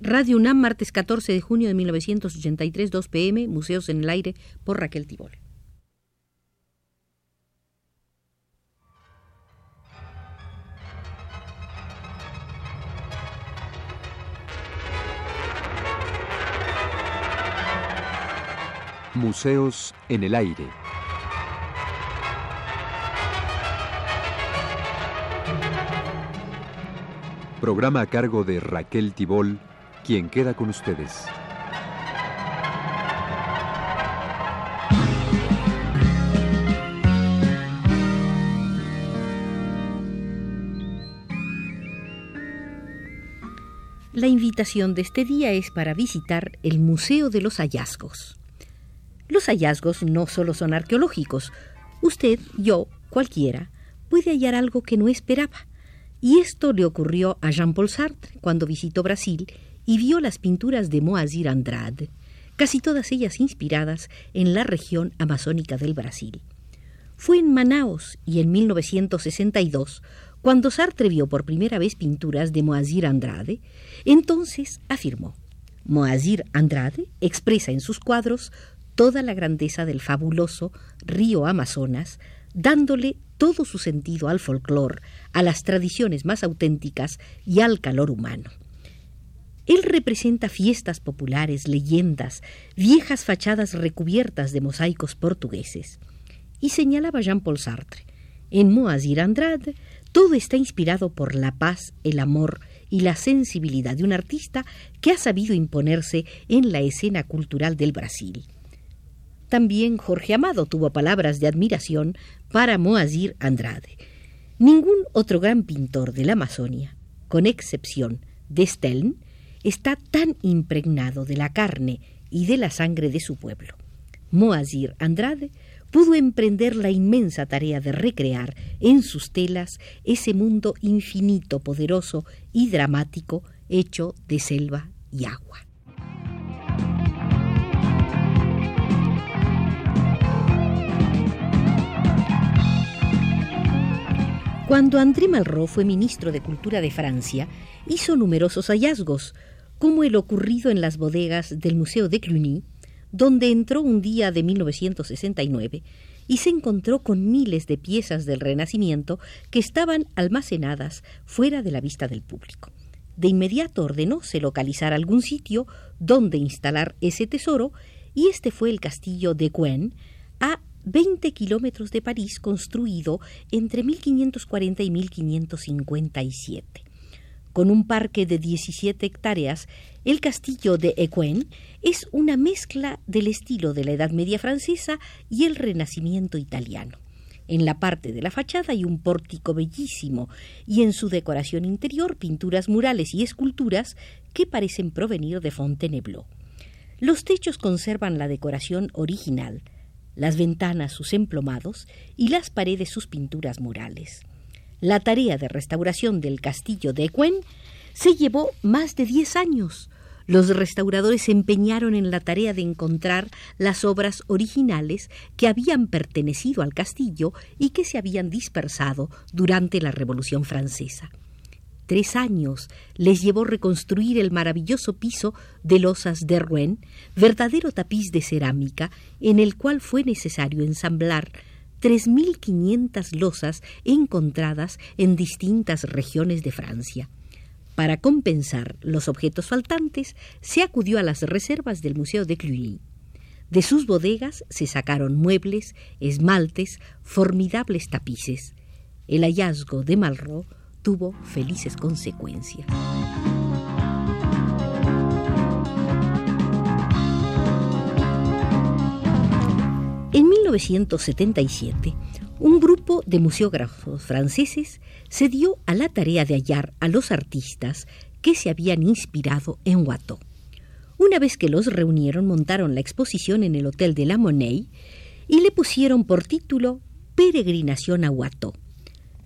Radio UNAM, martes 14 de junio de 1983, 2 pm, Museos en el Aire, por Raquel Tibol. Museos en el Aire. Programa a cargo de Raquel Tibol, quien queda con ustedes. La invitación de este día es para visitar el Museo de los Hallazgos. Los hallazgos no solo son arqueológicos. Usted, yo, cualquiera, puede hallar algo que no esperaba. Y esto le ocurrió a Jean-Paul Sartre cuando visitó Brasil y vio las pinturas de Moazir Andrade, casi todas ellas inspiradas en la región amazónica del Brasil. Fue en Manaos y en 1962 cuando Sartre vio por primera vez pinturas de Moazir Andrade, entonces afirmó, Moazir Andrade expresa en sus cuadros toda la grandeza del fabuloso río Amazonas, dándole todo su sentido al folclore, a las tradiciones más auténticas y al calor humano. Él representa fiestas populares, leyendas, viejas fachadas recubiertas de mosaicos portugueses. Y señalaba Jean-Paul Sartre, en Moazir Andrade todo está inspirado por la paz, el amor y la sensibilidad de un artista que ha sabido imponerse en la escena cultural del Brasil. También Jorge Amado tuvo palabras de admiración para Moazir Andrade. Ningún otro gran pintor de la Amazonia, con excepción de Steln, está tan impregnado de la carne y de la sangre de su pueblo. Moazir Andrade pudo emprender la inmensa tarea de recrear en sus telas ese mundo infinito, poderoso y dramático hecho de selva y agua. Cuando André Malraux fue ministro de Cultura de Francia, hizo numerosos hallazgos, como el ocurrido en las bodegas del Museo de Cluny, donde entró un día de 1969 y se encontró con miles de piezas del Renacimiento que estaban almacenadas fuera de la vista del público. De inmediato ordenó se localizar algún sitio donde instalar ese tesoro y este fue el castillo de Guen, a 20 kilómetros de París, construido entre 1540 y 1557. Con un parque de 17 hectáreas, el castillo de Equen es una mezcla del estilo de la Edad Media francesa y el Renacimiento italiano. En la parte de la fachada hay un pórtico bellísimo y en su decoración interior pinturas murales y esculturas que parecen provenir de Fontainebleau. Los techos conservan la decoración original, las ventanas sus emplomados y las paredes sus pinturas murales. La tarea de restauración del castillo de Equen se llevó más de diez años. Los restauradores se empeñaron en la tarea de encontrar las obras originales que habían pertenecido al castillo y que se habían dispersado durante la Revolución Francesa. Tres años les llevó reconstruir el maravilloso piso de losas de Rouen, verdadero tapiz de cerámica en el cual fue necesario ensamblar 3.500 losas encontradas en distintas regiones de Francia. Para compensar los objetos faltantes, se acudió a las reservas del Museo de Cluny. De sus bodegas se sacaron muebles, esmaltes, formidables tapices. El hallazgo de Malraux tuvo felices consecuencias. 1977, un grupo de museógrafos franceses se dio a la tarea de hallar a los artistas que se habían inspirado en Watteau. Una vez que los reunieron, montaron la exposición en el Hotel de la Monnaie y le pusieron por título Peregrinación a Watteau.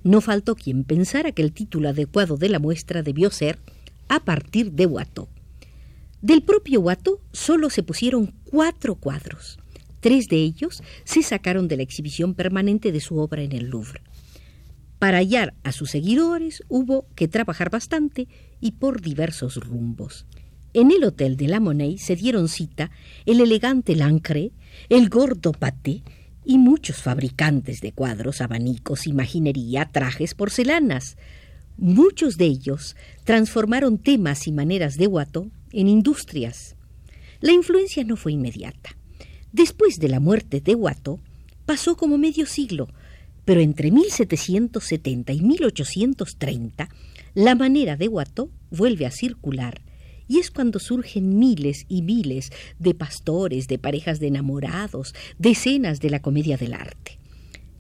No faltó quien pensara que el título adecuado de la muestra debió ser A partir de Watteau. Del propio Watteau solo se pusieron cuatro cuadros. Tres de ellos se sacaron de la exhibición permanente de su obra en el Louvre. Para hallar a sus seguidores hubo que trabajar bastante y por diversos rumbos. En el hotel de la Monnaie se dieron cita el elegante Lancre, el gordo Paté y muchos fabricantes de cuadros, abanicos, imaginería, trajes, porcelanas. Muchos de ellos transformaron temas y maneras de Watteau en industrias. La influencia no fue inmediata. Después de la muerte de Watteau, pasó como medio siglo, pero entre 1770 y 1830 la manera de Watteau vuelve a circular y es cuando surgen miles y miles de pastores, de parejas de enamorados, de escenas de la comedia del arte.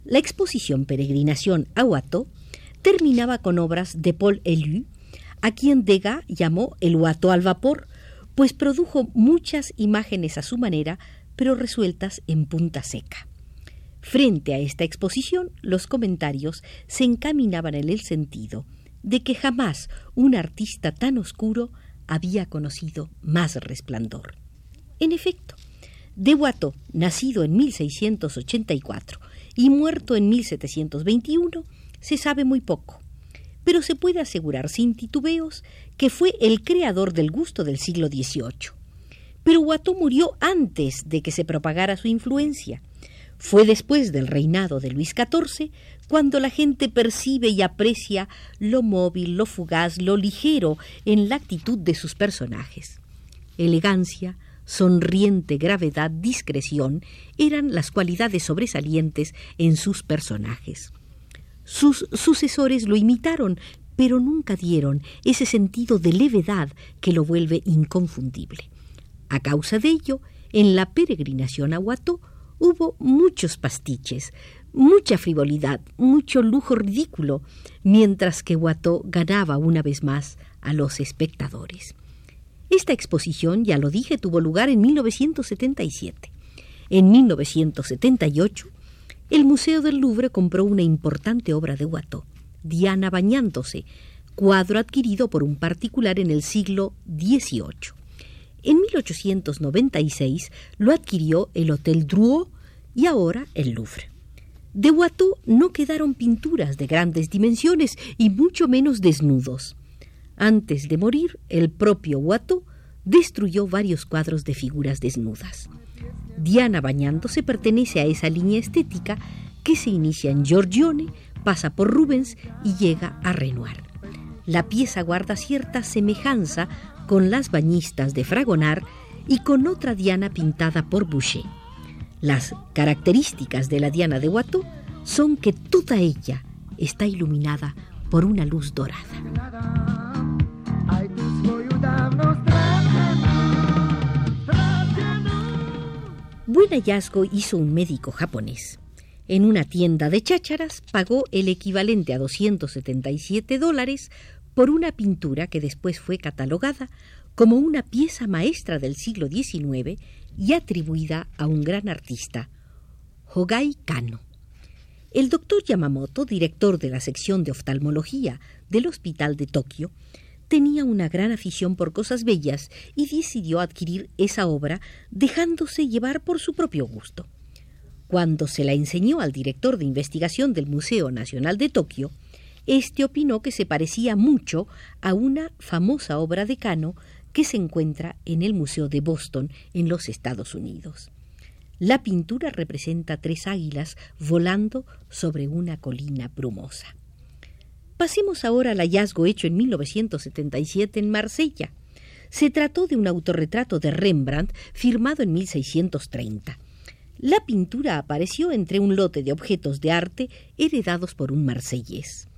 La exposición Peregrinación a Watteau terminaba con obras de Paul Elu, a quien Degas llamó el Watteau al vapor, pues produjo muchas imágenes a su manera, pero resueltas en punta seca. Frente a esta exposición, los comentarios se encaminaban en el sentido de que jamás un artista tan oscuro había conocido más resplandor. En efecto, de Watteau, nacido en 1684 y muerto en 1721, se sabe muy poco, pero se puede asegurar sin titubeos que fue el creador del gusto del siglo XVIII. Pero Watteau murió antes de que se propagara su influencia. Fue después del reinado de Luis XIV cuando la gente percibe y aprecia lo móvil, lo fugaz, lo ligero en la actitud de sus personajes. Elegancia, sonriente gravedad, discreción eran las cualidades sobresalientes en sus personajes. Sus sucesores lo imitaron, pero nunca dieron ese sentido de levedad que lo vuelve inconfundible. A causa de ello, en la peregrinación a Watteau hubo muchos pastiches, mucha frivolidad, mucho lujo ridículo, mientras que Watteau ganaba una vez más a los espectadores. Esta exposición, ya lo dije, tuvo lugar en 1977. En 1978, el Museo del Louvre compró una importante obra de Watteau, Diana bañándose, cuadro adquirido por un particular en el siglo XVIII. En 1896 lo adquirió el Hotel Drouot y ahora el Louvre. De Watteau no quedaron pinturas de grandes dimensiones y mucho menos desnudos. Antes de morir, el propio Watteau destruyó varios cuadros de figuras desnudas. Diana bañándose pertenece a esa línea estética que se inicia en Giorgione, pasa por Rubens y llega a Renoir. La pieza guarda cierta semejanza con las bañistas de Fragonard y con otra Diana pintada por Boucher. Las características de la Diana de Watteau son que toda ella está iluminada por una luz dorada. Buen hallazgo hizo un médico japonés. En una tienda de chácharas pagó el equivalente a 277 dólares por una pintura que después fue catalogada como una pieza maestra del siglo XIX y atribuida a un gran artista, Hogai Kano. El doctor Yamamoto, director de la sección de oftalmología del Hospital de Tokio, tenía una gran afición por cosas bellas y decidió adquirir esa obra dejándose llevar por su propio gusto. Cuando se la enseñó al director de investigación del Museo Nacional de Tokio, éste opinó que se parecía mucho a una famosa obra de Kano que se encuentra en el Museo de Boston, en los Estados Unidos. La pintura representa tres águilas volando sobre una colina brumosa. Pasemos ahora al hallazgo hecho en 1977 en Marsella. Se trató de un autorretrato de Rembrandt firmado en 1630. La pintura apareció entre un lote de objetos de arte heredados por un marsellés.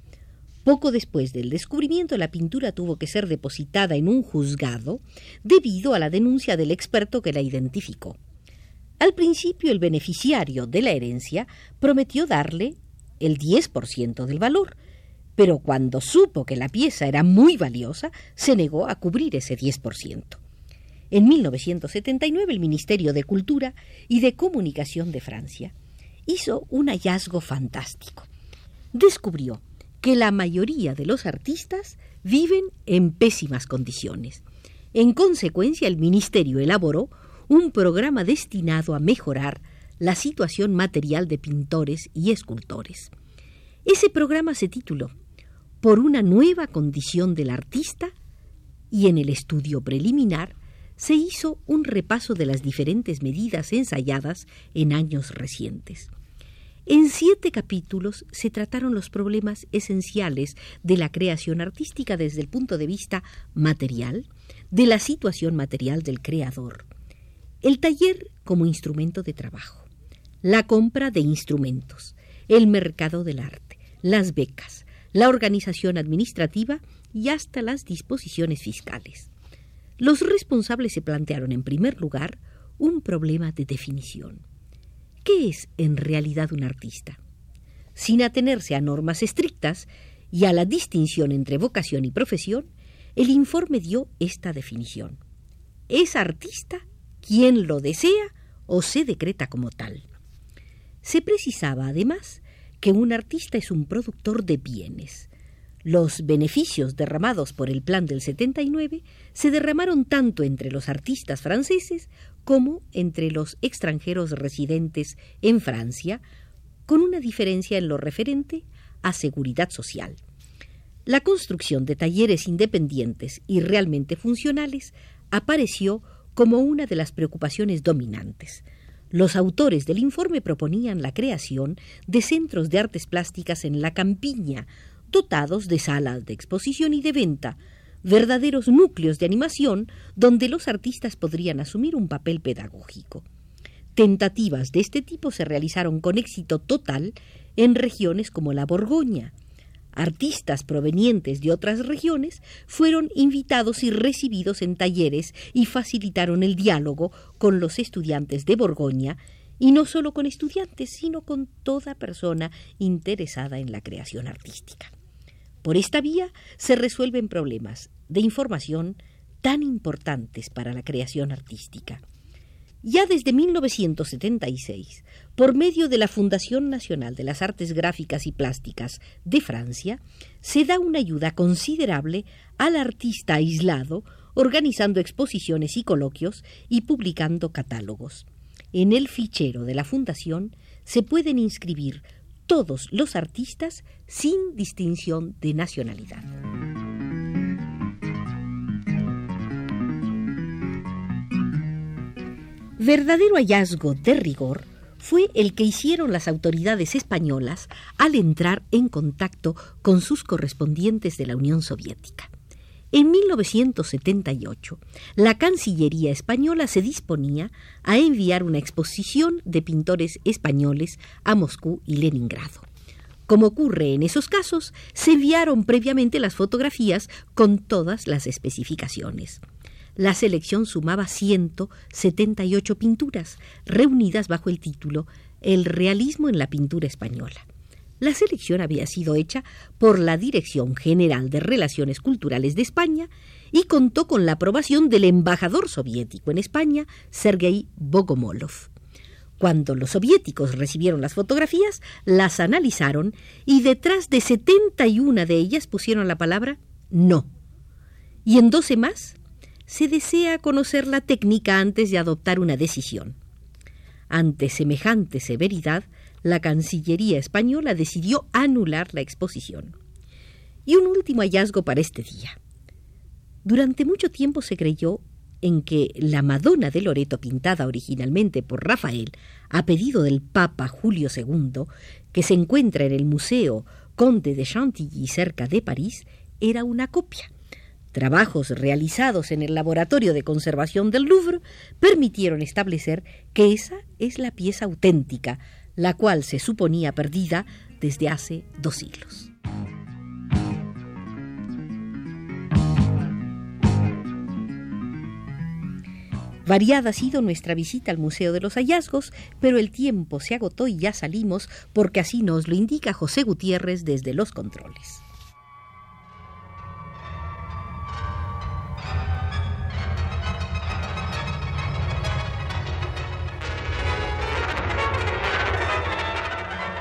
Poco después del descubrimiento, la pintura tuvo que ser depositada en un juzgado debido a la denuncia del experto que la identificó. Al principio, el beneficiario de la herencia prometió darle el 10% del valor, pero cuando supo que la pieza era muy valiosa, se negó a cubrir ese 10%. En 1979 el Ministerio de Cultura y de Comunicación de Francia hizo un hallazgo fantástico. Descubrió que la mayoría de los artistas viven en pésimas condiciones. En consecuencia, el Ministerio elaboró un programa destinado a mejorar la situación material de pintores y escultores. Ese programa se tituló por una nueva condición del artista y en el estudio preliminar se hizo un repaso de las diferentes medidas ensayadas en años recientes. En siete capítulos se trataron los problemas esenciales de la creación artística desde el punto de vista material, de la situación material del creador, el taller como instrumento de trabajo, la compra de instrumentos, el mercado del arte, las becas, la organización administrativa y hasta las disposiciones fiscales. Los responsables se plantearon en primer lugar un problema de definición. ¿Qué es en realidad un artista? Sin atenerse a normas estrictas y a la distinción entre vocación y profesión, el informe dio esta definición. Es artista quien lo desea o se decreta como tal. Se precisaba además que un artista es un productor de bienes. Los beneficios derramados por el Plan del 79 se derramaron tanto entre los artistas franceses como entre los extranjeros residentes en Francia, con una diferencia en lo referente a seguridad social. La construcción de talleres independientes y realmente funcionales apareció como una de las preocupaciones dominantes. Los autores del informe proponían la creación de centros de artes plásticas en la campiña, dotados de salas de exposición y de venta, verdaderos núcleos de animación donde los artistas podrían asumir un papel pedagógico. Tentativas de este tipo se realizaron con éxito total en regiones como la Borgoña, Artistas provenientes de otras regiones fueron invitados y recibidos en talleres y facilitaron el diálogo con los estudiantes de Borgoña, y no solo con estudiantes, sino con toda persona interesada en la creación artística. Por esta vía se resuelven problemas de información tan importantes para la creación artística. Ya desde 1976, por medio de la Fundación Nacional de las Artes Gráficas y Plásticas de Francia, se da una ayuda considerable al artista aislado, organizando exposiciones y coloquios y publicando catálogos. En el fichero de la Fundación se pueden inscribir todos los artistas sin distinción de nacionalidad. Verdadero hallazgo de rigor fue el que hicieron las autoridades españolas al entrar en contacto con sus correspondientes de la Unión Soviética. En 1978, la Cancillería española se disponía a enviar una exposición de pintores españoles a Moscú y Leningrado. Como ocurre en esos casos, se enviaron previamente las fotografías con todas las especificaciones. La selección sumaba 178 pinturas, reunidas bajo el título El realismo en la pintura española. La selección había sido hecha por la Dirección General de Relaciones Culturales de España y contó con la aprobación del embajador soviético en España, Sergei Bogomolov. Cuando los soviéticos recibieron las fotografías, las analizaron y detrás de 71 de ellas pusieron la palabra no. Y en 12 más se desea conocer la técnica antes de adoptar una decisión. Ante semejante severidad, la Cancillería española decidió anular la exposición. Y un último hallazgo para este día. Durante mucho tiempo se creyó en que la Madonna de Loreto, pintada originalmente por Rafael, a pedido del Papa Julio II, que se encuentra en el Museo Conde de Chantilly cerca de París, era una copia. Trabajos realizados en el Laboratorio de Conservación del Louvre permitieron establecer que esa es la pieza auténtica, la cual se suponía perdida desde hace dos siglos. Variada ha sido nuestra visita al Museo de los Hallazgos, pero el tiempo se agotó y ya salimos porque así nos lo indica José Gutiérrez desde los controles.